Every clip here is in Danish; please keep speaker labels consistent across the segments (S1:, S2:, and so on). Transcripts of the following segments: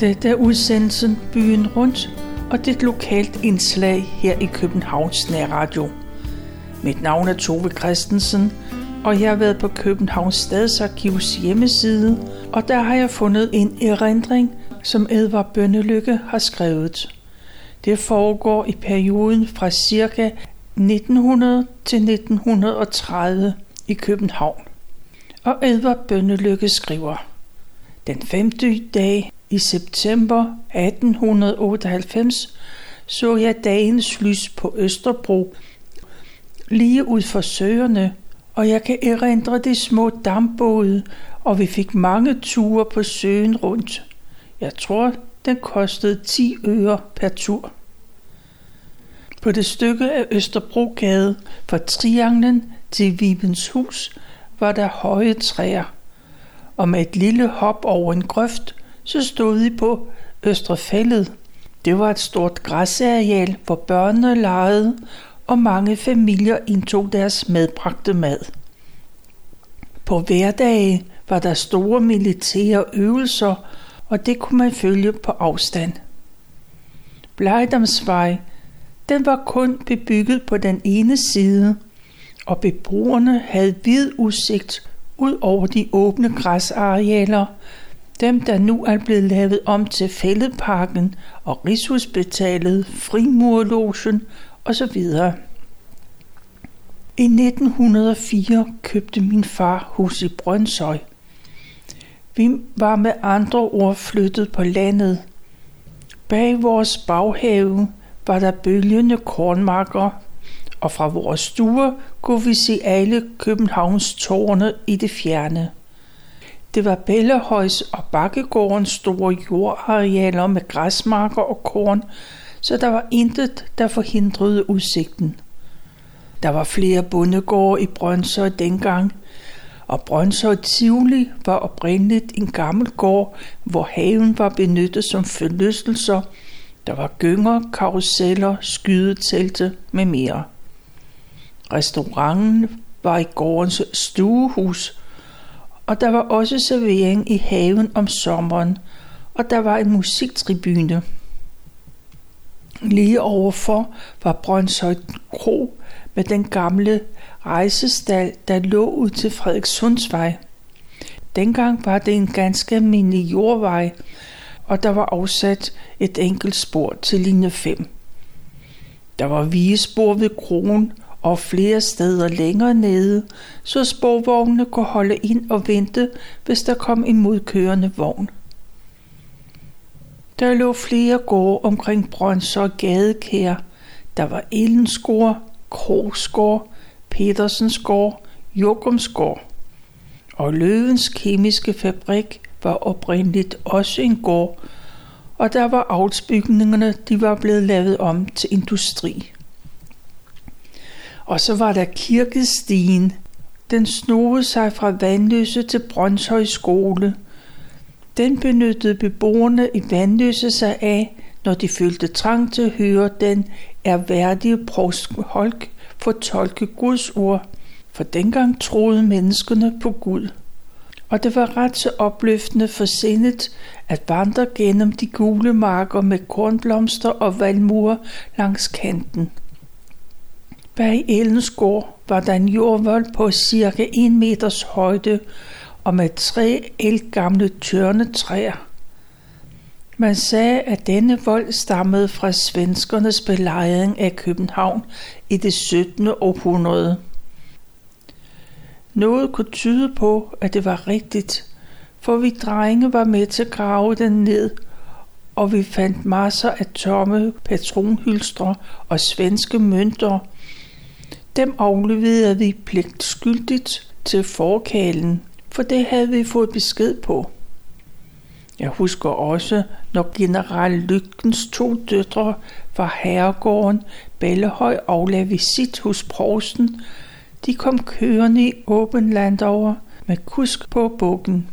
S1: Dette er udsendelsen Byen Rundt, og det er et lokalt indslag her i Københavns Nærradio. Mit navn er Tove Christensen, og jeg har været på Københavns Stadsarkivs hjemmeside, og der har jeg fundet en erindring, som Edvard Bønnelykke har skrevet. Det foregår i perioden fra ca. 1900 til 1930 i København. Og Edvard Bønnelykke skriver, Den femte dag i september 1898 så jeg dagens lys på Østerbro, lige ud for søerne, og jeg kan erindre de små dampbåde, og vi fik mange ture på søen rundt. Jeg tror, den kostede 10 øre per tur. På det stykke af Østerbrogade fra Trianglen til Vibens hus var der høje træer, og med et lille hop over en grøft, så stod de på Østrefældet. Det var et stort græsareal, hvor børnene legede, og mange familier indtog deres medbragte mad. På hverdage var der store militære øvelser, og det kunne man følge på afstand. Blejdomsvej, den var kun bebygget på den ene side, og beboerne havde vid udsigt ud over de åbne græsarealer, dem der nu er blevet lavet om til Fældeparken og Rigshospitalet, Frimurlogen osv. I 1904 købte min far hus i Brøndshøj. Vi var med andre ord flyttet på landet. Bag vores baghave var der bølgende kornmarker, og fra vores stuer kunne vi se alle Københavns tårne i det fjerne. Det var Bellehøjs og Bakkegårdens store jordarealer med græsmarker og korn, så der var intet, der forhindrede udsigten. Der var flere bondegårde i Brøndshøj dengang, og Brøndshøj Tivoli var oprindeligt en gammel gård, hvor haven var benyttet som forlystelser. Der var gynger, karuseller, skydetelte med mere. Restauranten var i gårdens stuehus, og der var også servering i haven om sommeren, og der var en musiktribune. Lige overfor var Brøndshøj Kro med den gamle rejsestal, der lå ud til Frederikssundsvej. Dengang var det en ganske almindelig jordvej, og der var afsat et enkelt spor til linje 5. Der var vigespor ved kronen og flere steder længere nede, så sporvognene kunne holde ind og vente, hvis der kom en modkørende vogn. Der lå flere gårde omkring Brøndshøj gadekær. Der var Ellensgård, Krogsgård, Petersens gård, Jokumsgård. Og Løvens kemiske fabrik var oprindeligt også en gård, og der var avlsbygningerne, de var blevet lavet om til industri. Og så var der kirkestien. Den snoede sig fra Vandløse til Brøndshøj skole. Den benyttede beboerne i Vandløse sig af, når de følte trang til at høre den erhverdige provst Holk fortolke Guds ord, for dengang troede menneskene på Gud. Og det var ret så opløftende for sindet at vandre gennem de gule marker med kornblomster og valmuer langs kanten. Bag Ellensgård var der en jordvold på cirka 1 meters højde og med tre elgamle tørnetræer. Man sagde, at denne vold stammede fra svenskernes belejring af København i det 17. århundrede. Noget kunne tyde på, at det var rigtigt, for vi drenge var med til at grave den ned, og vi fandt masser af tomme patronhylstre og svenske mønter – dem afleverede vi pligtskyldigt til forkalen, for det havde vi fået besked på. Jeg husker også, når general Lygtens to døtre fra herregården Bellehøj aflagde visit hos provsten. De kom kørende i åben land over med kusk på bukken.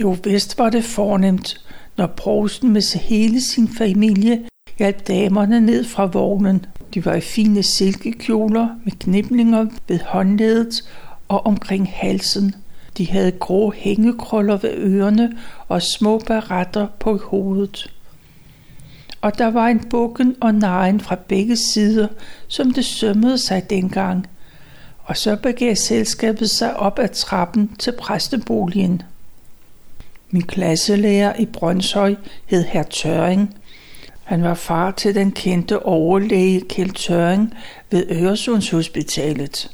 S1: Jo vist var det fornemt, når provsten med hele sin familie hjalp damerne ned fra vognen de var i fine silkekjoler med kniblinger ved håndledet og omkring halsen. De havde grå hængekrøller ved ørerne og små baretter på hovedet. Og der var en bukken og nejen fra begge sider, som det sømmede sig dengang. Og så begav selskabet sig op ad trappen til præsteboligen. Min klasselærer i Brøndshøj hed Herr Tøring. Han var far til den kendte overlæge Kjeld Tøring ved Øresundshospitalet.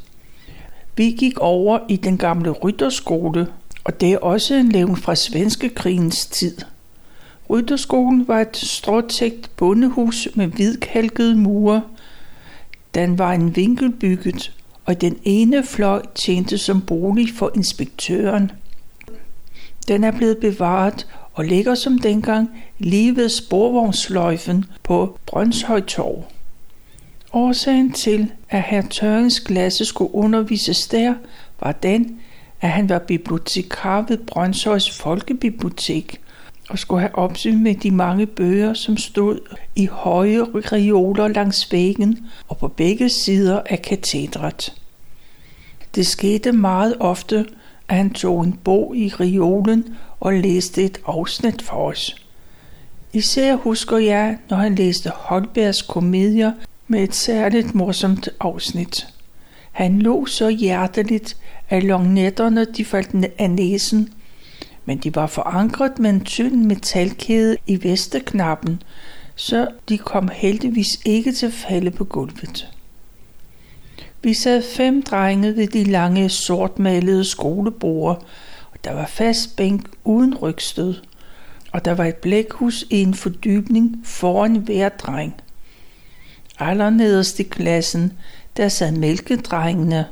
S1: Vi gik over i den gamle rytterskole, og det er også en levn fra svenske krigens tid. Rytterskolen var et stråtægt bondehus med hvidkalkede mure. Den var en vinkelbygget, og den ene fløj tjente som bolig for inspektøren. Den er blevet bevaret og ligger som dengang lige ved sporvognsløjfen på Brøndshøj Torv. Årsagen til, at herr Tørens klasse skulle undervises der, var den, at han var bibliotekar ved Brøndshøjs Folkebibliotek og skulle have opsyn med de mange bøger, som stod i høje reoler langs væggen og på begge sider af katedret. Det skete meget ofte, at han tog en bog i reolen og læste et afsnit for os. Især husker jeg, når han læste Holbergs komedier med et særligt morsomt afsnit. Han lå så hjerteligt, at longnetterne de faldt af næsen, men de var forankret med en tynd metalkæde i vesteknappen, så de kom heldigvis ikke til falde på gulvet. Vi sad fem drenge ved de lange sortmalede skoleborde, der var fast bænk uden rygstød, og der var et blækhus i en fordybning foran hver dreng. Allernederst i klassen, der sad mælkedrengene.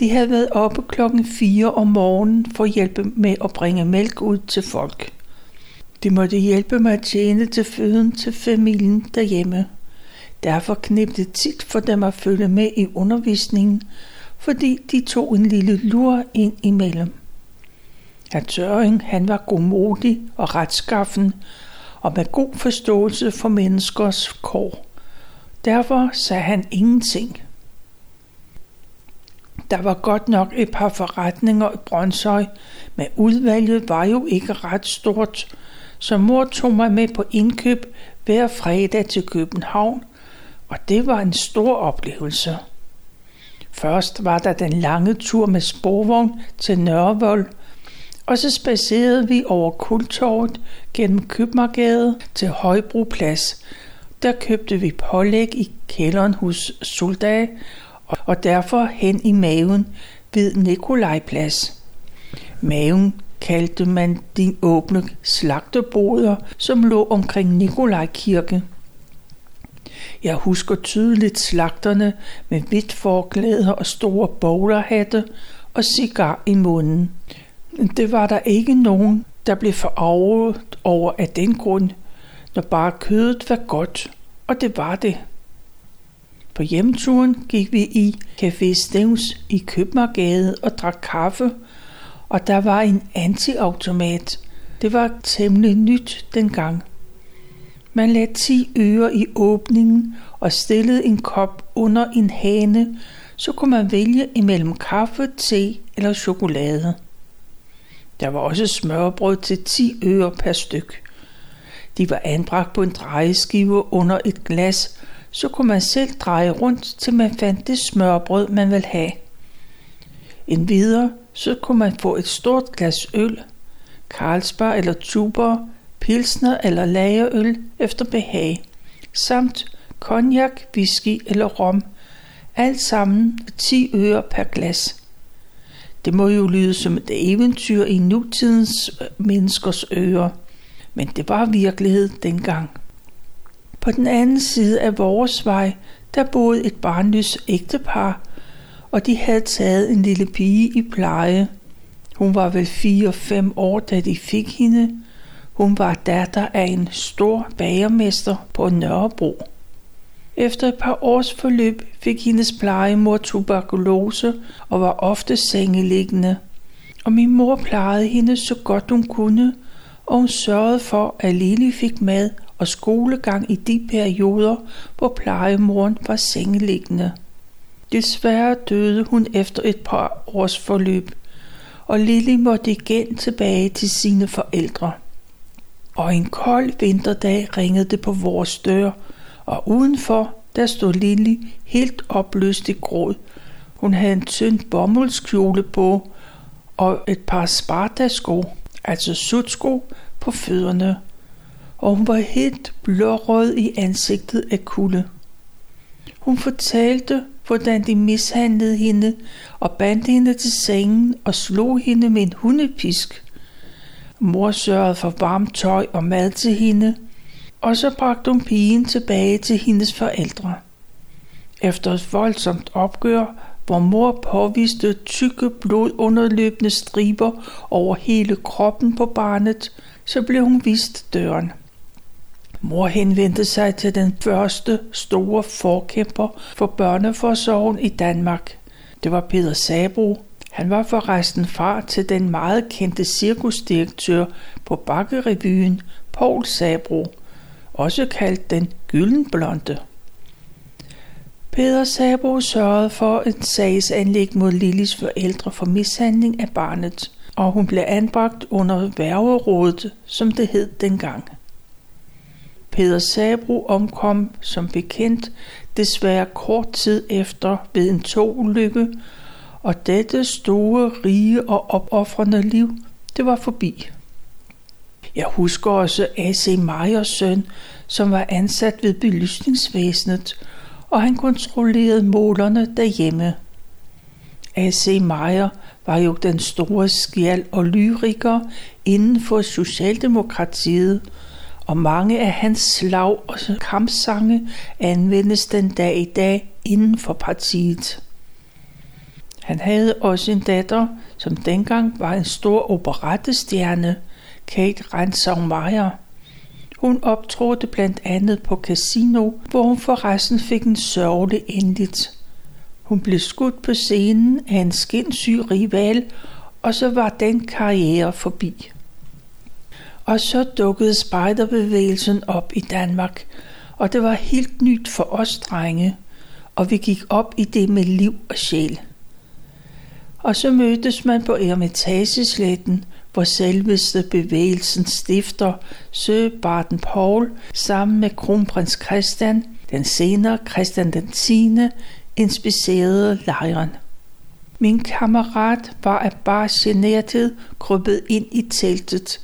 S1: De havde været oppe klokken 4 om morgenen for at hjælpe med at bringe mælk ud til folk. De måtte hjælpe med at tjene til føden til familien derhjemme. Derfor knep det tit for dem at følge med i undervisningen, fordi de tog en lille lur ind imellem. Herr Tøring, han var godmodig og retskaffen, og med god forståelse for menneskers kår. Derfor sagde han ingenting. Der var godt nok et par forretninger i Brøndshøj, men udvalget var jo ikke ret stort, så mor tog mig med på indkøb hver fredag til København, og det var en stor oplevelse. Først var der den lange tur med sporvogn til Nørrevold, og så spacerede vi over Kultorvet gennem Købmagergade til Højbroplads. Der købte vi pålæg i kælderen hos Soldag, og derfor hen i maven ved Nikolajplads. Maven kaldte man de åbne slagteboder, som lå omkring Nikolajkirke. Jeg husker tydeligt slagterne med hvidt forklæder og store bowlerhatte og cigar i munden. Det var der ikke nogen, der blev forarvet over af den grund, når bare kødet var godt, og det var det. På hjemturen gik vi i Café Stævns i Købmagergade og drak kaffe, og der var en antiautomat. Det var temmelig nyt dengang. Man lagde 10 øre i åbningen og stillede en kop under en hane, så kunne man vælge imellem kaffe, te eller chokolade. Der var også smørbrød til 10 øre per styk. De var anbragt på en drejeskive under et glas, så kunne man selv dreje rundt, til man fandt det smørbrød, man ville have. En videre, så kunne man få et stort glas øl, Carlsberg eller Tuber, pilsner eller lagerøl efter behag, samt cognac, whisky eller rom, alt sammen 10 øre per glas. Det må jo lyde som et eventyr i nutidens øh, menneskers ører, men det var virkelighed dengang. På den anden side af vores vej, der boede et barnløs ægtepar, og de havde taget en lille pige i pleje. Hun var vel 4-5 år, da de fik hende, hun var datter af en stor bagermester på Nørrebro. Efter et par års forløb fik hendes plejemor tuberkulose og var ofte sengeliggende. Og min mor plejede hende så godt hun kunne, og hun sørgede for, at Lili fik mad og skolegang i de perioder, hvor plejemoren var sengeliggende. Desværre døde hun efter et par års forløb, og Lili måtte igen tilbage til sine forældre. Og en kold vinterdag ringede det på vores dør, og udenfor der stod Lili helt opløst i gråd. Hun havde en tynd bomuldskjole på og et par spartasko, altså sutsko, på fødderne, og hun var helt blårød i ansigtet af kulde. Hun fortalte, hvordan de mishandlede hende og bandt hende til sengen og slog hende med en hundepisk. Mor sørgede for varmt tøj og mad til hende, og så bragte hun pigen tilbage til hendes forældre. Efter et voldsomt opgør, hvor mor påviste tykke blodunderløbende striber over hele kroppen på barnet, så blev hun vist døren. Mor henvendte sig til den første store forkæmper for børneforsorgen i Danmark. Det var Peter Sabro. Han var forresten far til den meget kendte cirkusdirektør på Bakkerevyen, Paul Sabro, også kaldt den Gyldenblonde. Peter Sabro sørgede for et sagsanlæg mod Lillis forældre for mishandling af barnet, og hun blev anbragt under værgerådet, som det hed dengang. Peter Sabro omkom som bekendt desværre kort tid efter ved en togulykke, og dette store, rige og opoffrende liv, det var forbi. Jeg husker også A.C. Meyers søn, som var ansat ved belysningsvæsenet, og han kontrollerede målerne derhjemme. A.C. Meyer var jo den store skjald og lyriker inden for Socialdemokratiet, og mange af hans slag og kampsange anvendes den dag i dag inden for partiet. Han havde også en datter, som dengang var en stor operettestjerne, Kate Rensau Meyer. Hun optrådte blandt andet på Casino, hvor hun forresten fik en sørgelig endeligt. Hun blev skudt på scenen af en skinsyg rival, og så var den karriere forbi. Og så dukkede spejderbevægelsen op i Danmark, og det var helt nyt for os drenge, og vi gik op i det med liv og sjæl. Og så mødtes man på Ermitagesletten, hvor selveste bevægelsen stifter, Sø Barton Paul, sammen med kronprins Christian, den senere Christian den 10., inspicerede lejren. Min kammerat var af bare generthed krøbet ind i teltet,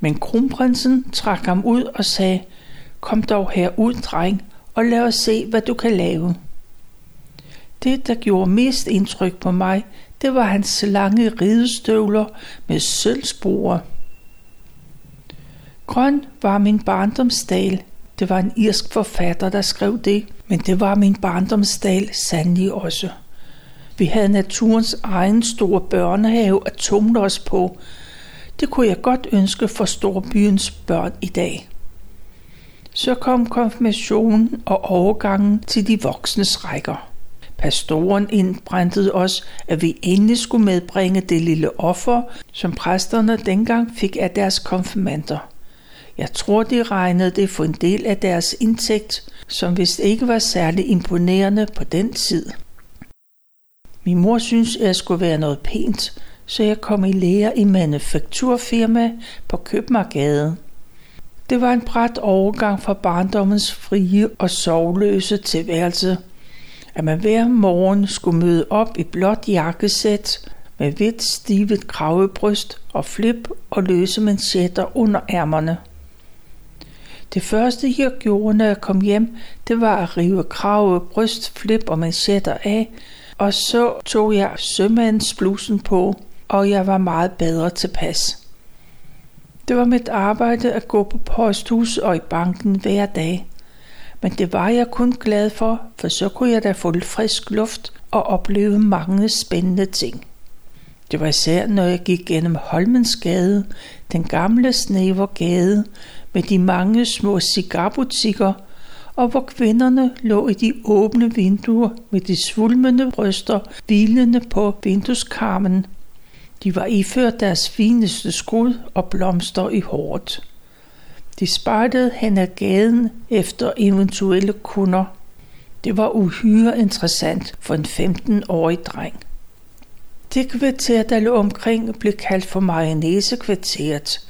S1: men kronprinsen trak ham ud og sagde, kom dog herud, dreng, og lad os se, hvad du kan lave. Det, der gjorde mest indtryk på mig, det var hans lange ridestøvler med sølvsporer. Grøn var min barndomsdal. Det var en irsk forfatter, der skrev det, men det var min barndomsdal sandelig også. Vi havde naturens egen store børnehave at tumle os på, det kunne jeg godt ønske for storbyens børn i dag. Så kom konfirmationen og overgangen til de voksnes rækker. Pastoren indbrændte os, at vi endelig skulle medbringe det lille offer, som præsterne dengang fik af deres konfirmander. Jeg tror, de regnede det for en del af deres indtægt, som vist ikke var særlig imponerende på den tid. Min mor synes, at jeg skulle være noget pænt, så jeg kom i lære i manufakturfirma på Købmagergade. Det var en bræt overgang fra barndommens frie og sovløse tilværelse, at man hver morgen skulle møde op i blåt jakkesæt med hvidt stivet kravebryst og flip og løse manchetter under ærmerne. Det første jeg gjorde, når jeg kom hjem, det var at rive krave, bryst, flip og manchetter af, og så tog jeg sømandsblusen på og jeg var meget bedre tilpas. Det var mit arbejde at gå på posthus og i banken hver dag. Men det var jeg kun glad for, for så kunne jeg da få lidt frisk luft og opleve mange spændende ting. Det var især, når jeg gik gennem Holmensgade, den gamle snæver gade, med de mange små cigarbutikker, og hvor kvinderne lå i de åbne vinduer med de svulmende bryster hvilende på vindueskarmen de var iført deres fineste skud og blomster i håret. De spejdede hen ad gaden efter eventuelle kunder. Det var uhyre interessant for en 15-årig dreng. Det kvarter, der lå omkring, blev kaldt for Mayonnaise-kvarteret.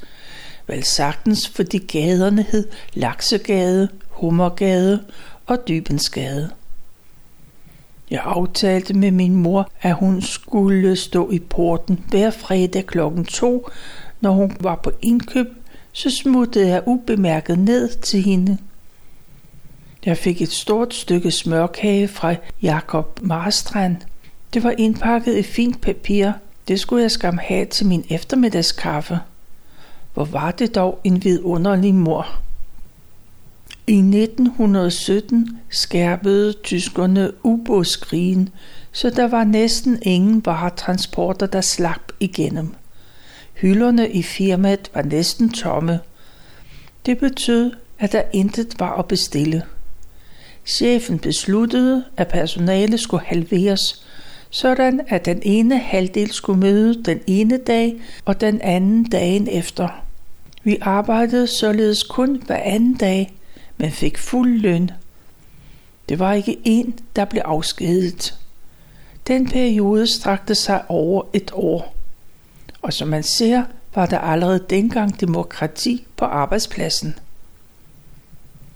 S1: Vel sagtens, fordi gaderne hed Laksegade, Hummergade og Dybensgade. Jeg aftalte med min mor, at hun skulle stå i porten hver fredag klokken 2, når hun var på indkøb, så smuttede jeg ubemærket ned til hende. Jeg fik et stort stykke smørkage fra Jakob Marstrand. Det var indpakket i fint papir. Det skulle jeg skam have til min eftermiddagskaffe. Hvor var det dog en vidunderlig mor. I 1917 skærpede tyskerne ubådskrigen, så der var næsten ingen varetransporter, der slap igennem. Hylderne i firmaet var næsten tomme. Det betød, at der intet var at bestille. Chefen besluttede, at personalet skulle halveres, sådan at den ene halvdel skulle møde den ene dag og den anden dagen efter. Vi arbejdede således kun hver anden dag, men fik fuld løn. Det var ikke en, der blev afskedet. Den periode strakte sig over et år. Og som man ser, var der allerede dengang demokrati på arbejdspladsen.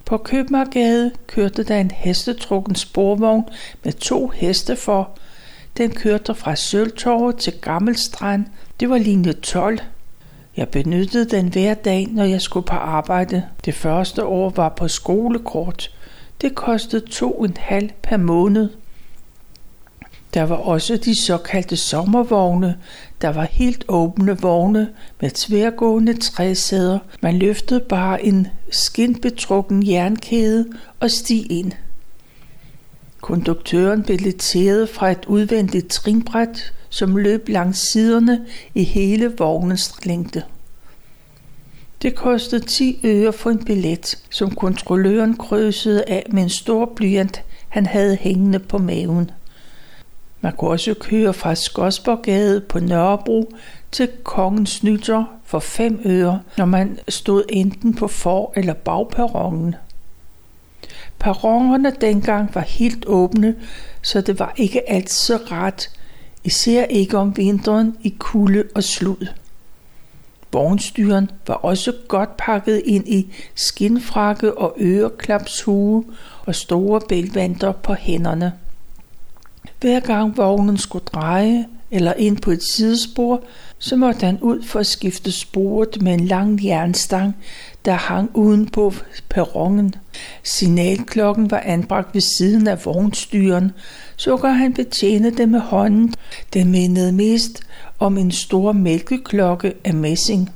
S1: På Købmagergade kørte der en hestetrukken sporvogn med to heste for. Den kørte fra Søltorvet til Gammelstrand. Det var linje 12. Jeg benyttede den hver dag, når jeg skulle på arbejde. Det første år var på skolekort. Det kostede to en halv per måned. Der var også de såkaldte sommervogne. Der var helt åbne vogne med tværgående træsæder. Man løftede bare en skinbetrukken jernkæde og stig ind. Konduktøren billetterede fra et udvendigt trinbræt, som løb langs siderne i hele vognens længde. Det kostede 10 øre for en billet, som kontrolløren krydsede af med en stor blyant, han havde hængende på maven. Man kunne også køre fra Skodsborgade på Nørrebro til Kongens Nytter for 5 øre, når man stod enten på for- eller bagperronen. Perronerne dengang var helt åbne, så det var ikke altid så ret, især ikke om vinteren i kulde og slud. Vognstyren var også godt pakket ind i skinfrakke og øreklapshue og store bælvanter på hænderne. Hver gang vognen skulle dreje eller ind på et sidespor, så måtte han ud for at skifte sporet med en lang jernstang, der hang uden på perronen. Signalklokken var anbragt ved siden af vognstyren, så kan han betjene det med hånden. Den mindede mest om en stor mælkeklokke af messing.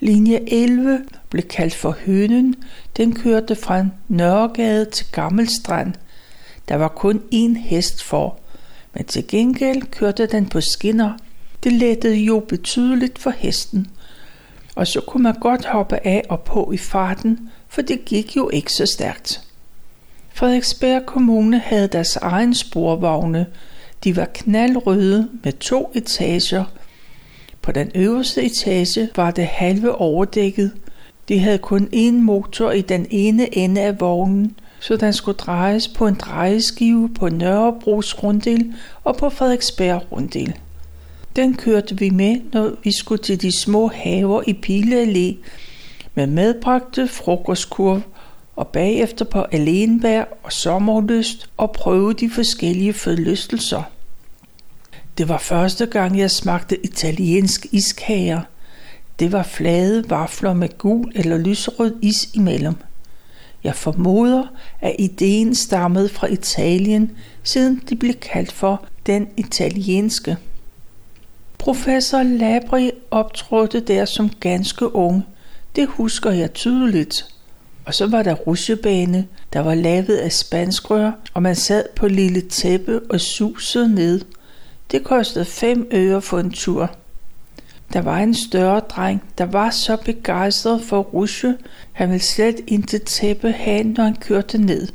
S1: Linje 11 blev kaldt for Hønen. Den kørte fra Nørregade til Gammelstrand. Der var kun én hest for, men til gengæld kørte den på skinner. Det lettede jo betydeligt for hesten, og så kunne man godt hoppe af og på i farten, for det gik jo ikke så stærkt. Frederiksberg Kommune havde deres egen sporvogne. De var knaldrøde med to etager. På den øverste etage var det halve overdækket. De havde kun én motor i den ene ende af vognen, så den skulle drejes på en drejeskive på Nørrebros runddel og på Frederiksberg runddel. Den kørte vi med, når vi skulle til de små haver i Pile Allé med medbragte frokostkurv og bagefter på Alenberg og Sommerlyst og prøve de forskellige forlystelser. Det var første gang, jeg smagte italiensk iskager. Det var flade vafler med gul eller lyserød is imellem. Jeg formoder, at ideen stammede fra Italien, siden de blev kaldt for den italienske. Professor Labri optrådte der som ganske ung. Det husker jeg tydeligt. Og så var der rusjebane, der var lavet af spanskrør, og man sad på lille tæppe og susede ned. Det kostede fem øre for en tur. Der var en større dreng, der var så begejstret for rusje, han ville slet ikke tæppe have, når han kørte ned.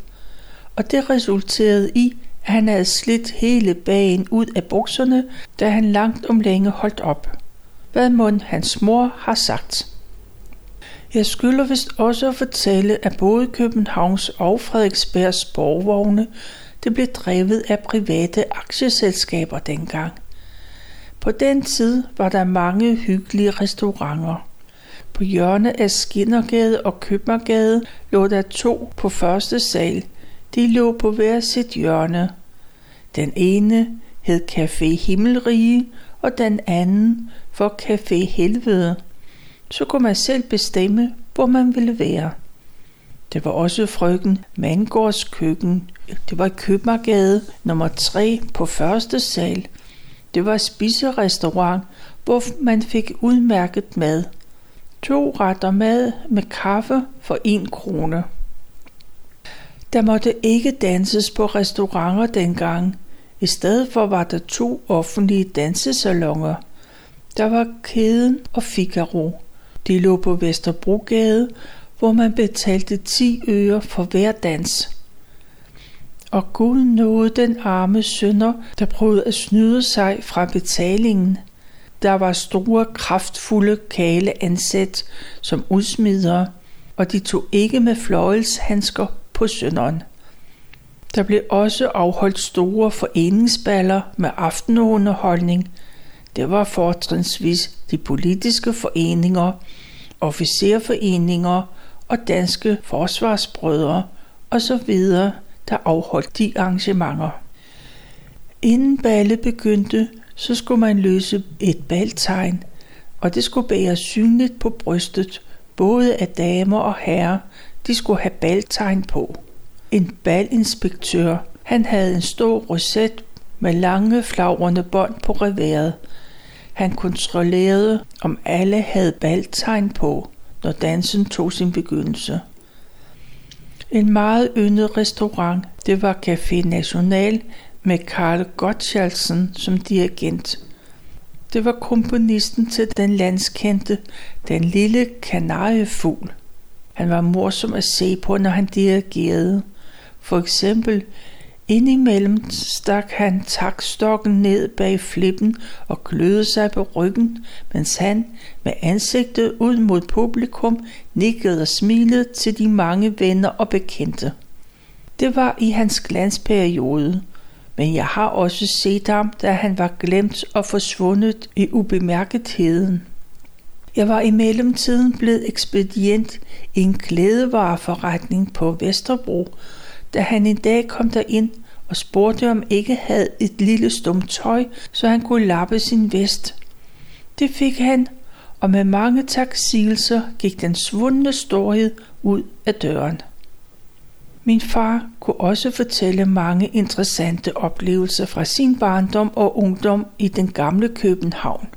S1: Og det resulterede i, at han havde slidt hele bagen ud af bukserne, da han langt om længe holdt op. Hvad mund hans mor har sagt. Jeg skylder vist også at fortælle, at både Københavns og Frederiksbergs borgvogne det blev drevet af private aktieselskaber dengang. På den tid var der mange hyggelige restauranter. På hjørnet af Skinnergade og Købmagergade lå der to på første sal. De lå på hver sit hjørne. Den ene hed Café Himmelrige, og den anden for Café Helvede. Så kunne man selv bestemme, hvor man ville være. Det var også frøken Mangårds køkken. Det var i Købmagergade nummer 3 på første sal. Det var spiserestaurant, hvor man fik udmærket mad. To retter mad med kaffe for en krone. Der måtte ikke danses på restauranter dengang. I stedet for var der to offentlige dansesalonger. Der var Kæden og Figaro. De lå på Vesterbrogade, hvor man betalte 10 øre for hver dans. Og Gud nåede den arme sønder, der prøvede at snyde sig fra betalingen. Der var store, kraftfulde kale ansat som udsmidere, og de tog ikke med fløjelshandsker på sønderen. Der blev også afholdt store foreningsballer med aftenunderholdning. Det var fortrinsvis de politiske foreninger, officerforeninger og danske forsvarsbrødre osv., der afholdt de arrangementer. Inden ballet begyndte, så skulle man løse et baltegn, og det skulle bæres synligt på brystet, både af damer og herrer, de skulle have baltegn på. En balinspektør, han havde en stor roset med lange flagrende bånd på reværet. Han kontrollerede, om alle havde baltegn på, når dansen tog sin begyndelse. En meget yndet restaurant, det var Café National med Karl Gottschalksen som dirigent. Det var komponisten til den landskendte Den lille kanariefugl. Han var morsom at se på, når han dirigerede. For eksempel Indimellem stak han takstokken ned bag flippen og kløede sig på ryggen, mens han med ansigtet ud mod publikum nikkede og smilede til de mange venner og bekendte. Det var i hans glansperiode, men jeg har også set ham, da han var glemt og forsvundet i ubemærketheden. Jeg var i mellemtiden blevet ekspedient i en klædevareforretning på Vesterbro, da han en dag kom ind og spurgte om ikke havde et lille stumt tøj, så han kunne lappe sin vest. Det fik han, og med mange taksigelser gik den svundne storhed ud af døren. Min far kunne også fortælle mange interessante oplevelser fra sin barndom og ungdom i den gamle København.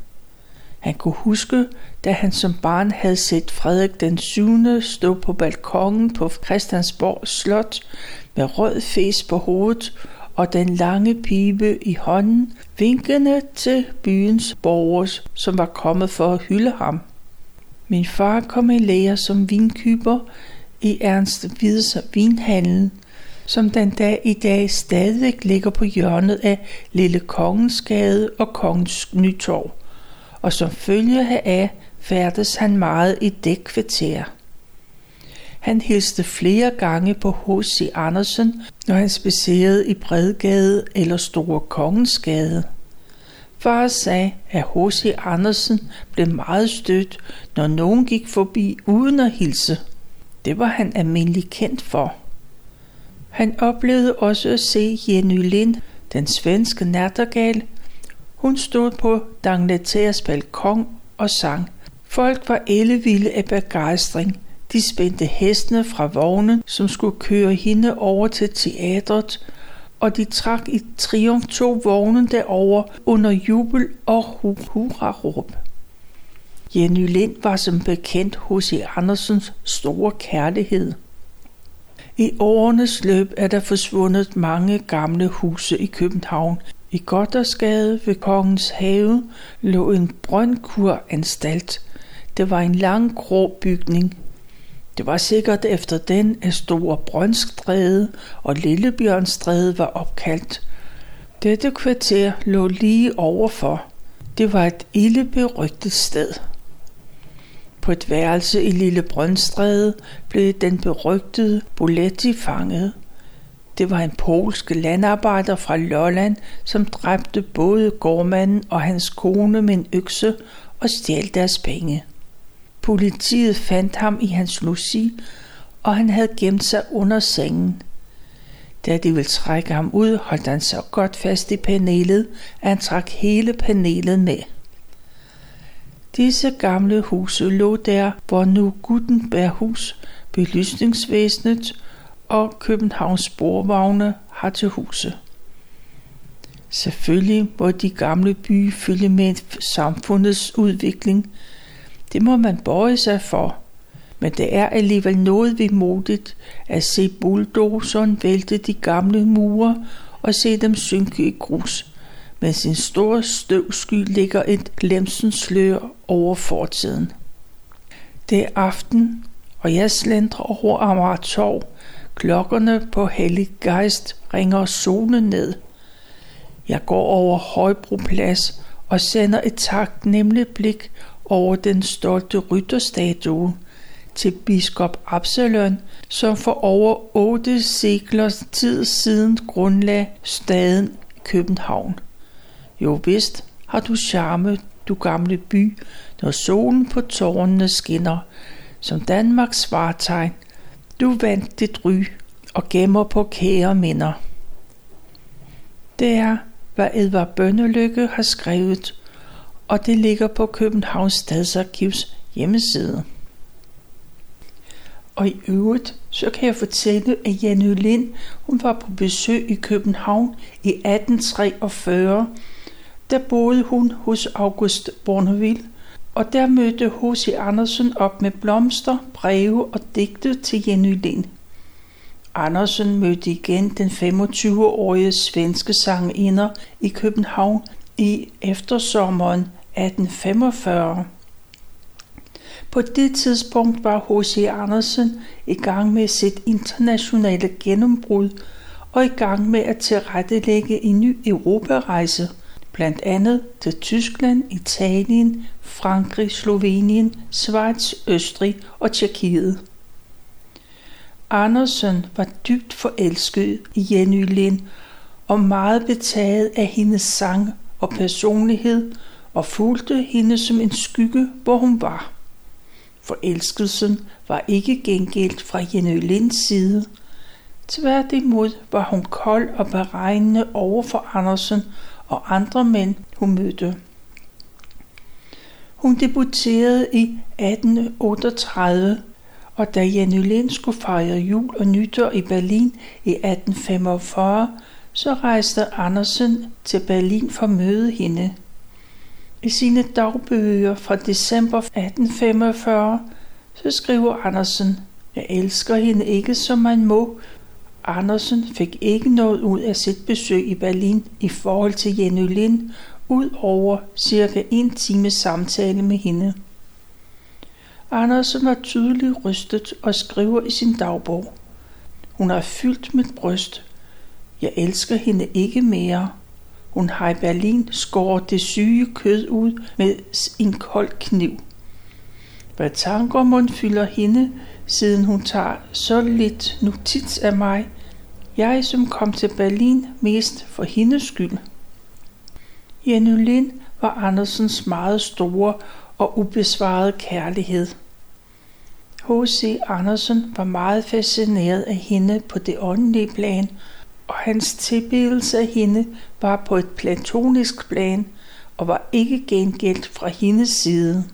S1: Han kunne huske, da han som barn havde set Frederik den 7. stå på balkongen på Christiansborg Slot med rød fes på hovedet og den lange pibe i hånden, vinkende til byens borgere, som var kommet for at hylde ham. Min far kom i lære som vinkyber i Ernst Hvids vinhandel, som den dag i dag stadig ligger på hjørnet af Lille Kongensgade og Kongens Nytorv, og som følge heraf færdes han meget i det kvarter. Han hilste flere gange på H.C. Andersen, når han spacerede i Bredgade eller Store Kongensgade. Far sagde, at H.C. Andersen blev meget stødt, når nogen gik forbi uden at hilse. Det var han almindelig kendt for. Han oplevede også at se Jenny Lind, den svenske nattergal. Hun stod på Dangletærs balkon og sang. Folk var ellevilde af begejstring – de spændte hestene fra vognen, som skulle køre hende over til teatret, og de trak i triumf to vognen derover under jubel og hurra-råb. Jenny Lind var som bekendt hos i Andersens store kærlighed. I årenes løb er der forsvundet mange gamle huse i København. I Goddersgade ved Kongens Have lå en brøndkuranstalt. Det var en lang grå bygning, det var sikkert efter den, at Store Brøndstræde og Lillebjørnstræde var opkaldt. Dette kvarter lå lige overfor. Det var et ildeberygtet sted. På et værelse i Lille Brøndstræde blev den berygtede Boletti fanget. Det var en polsk landarbejder fra Lolland, som dræbte både gårdmanden og hans kone med en økse og stjal deres penge. Politiet fandt ham i hans logi, og han havde gemt sig under sengen. Da de ville trække ham ud, holdt han så godt fast i panelet, at han trak hele panelet med. Disse gamle huse lå der, hvor nu Gutenberghus, belysningsvæsenet og Københavns sporvogne har til huse. Selvfølgelig må de gamle by følge med samfundets udvikling. Det må man bøje sig for. Men det er alligevel noget modigt at se bulldozeren vælte de gamle mure og se dem synke i grus, mens sin store støvsky ligger et glemsens slør over fortiden. Det er aften, og jeg slendrer over Amager Torv. Klokkerne på Hellig Geist ringer solen ned. Jeg går over Højbroplads og sender et taknemmeligt blik over den stolte rytterstatue til biskop Absalon, som for over otte seklers tid siden grundlagde staden København. Jo vist har du charme, du gamle by, når solen på tårnene skinner, som Danmarks svartegn. Du vandt dit ry og gemmer på kære minder. Det er, hvad Edvard Bønnelykke har skrevet, og det ligger på Københavns Stadsarkivs hjemmeside. Og i øvrigt, så kan jeg fortælle, at Janne Lind, hun var på besøg i København i 1843. Der boede hun hos August Bourneville, og der mødte H.C. Andersen op med blomster, breve og digte til Jenny Lind. Andersen mødte igen den 25-årige svenske sanginder i København i eftersommeren 1845. På det tidspunkt var H.C. Andersen i gang med sit internationale gennembrud og i gang med at tilrettelægge en ny europarejse, blandt andet til Tyskland, Italien, Frankrig, Slovenien, Schweiz, Østrig og Tjekkiet. Andersen var dybt forelsket i Jenny Lind og meget betaget af hendes sang og personlighed og fulgte hende som en skygge, hvor hun var. Forelskelsen var ikke gengældt fra Jenny Linds side. Tværtimod var hun kold og beregnende over for Andersen og andre mænd, hun mødte. Hun debuterede i 1838, og da Jenny Lind skulle fejre jul og nytår i Berlin i 1845, så rejste Andersen til Berlin for at møde hende. I sine dagbøger fra december 1845, så skriver Andersen, jeg elsker hende ikke som man må. Andersen fik ikke noget ud af sit besøg i Berlin i forhold til Jenny Lind, ud over cirka en time samtale med hende. Andersen var tydeligt rystet og skriver i sin dagbog. Hun er fyldt mit bryst. Jeg elsker hende ikke mere. Hun har i Berlin skåret det syge kød ud med en kold kniv. Hvad tanker mund fylder hende, siden hun tager så lidt notits af mig, jeg som kom til Berlin mest for hendes skyld. Jenny Lind var Andersens meget store og ubesvarede kærlighed. H.C. Andersen var meget fascineret af hende på det åndelige plan, og hans tilbedelse af hende var på et platonisk plan og var ikke gengældt fra hendes side.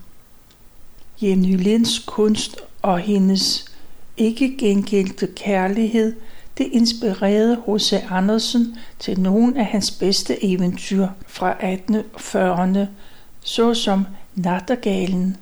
S1: Jenny Linds kunst og hendes ikke gengældte kærlighed, det inspirerede H.C. Andersen til nogle af hans bedste eventyr fra 1840'erne, såsom Nattergalen,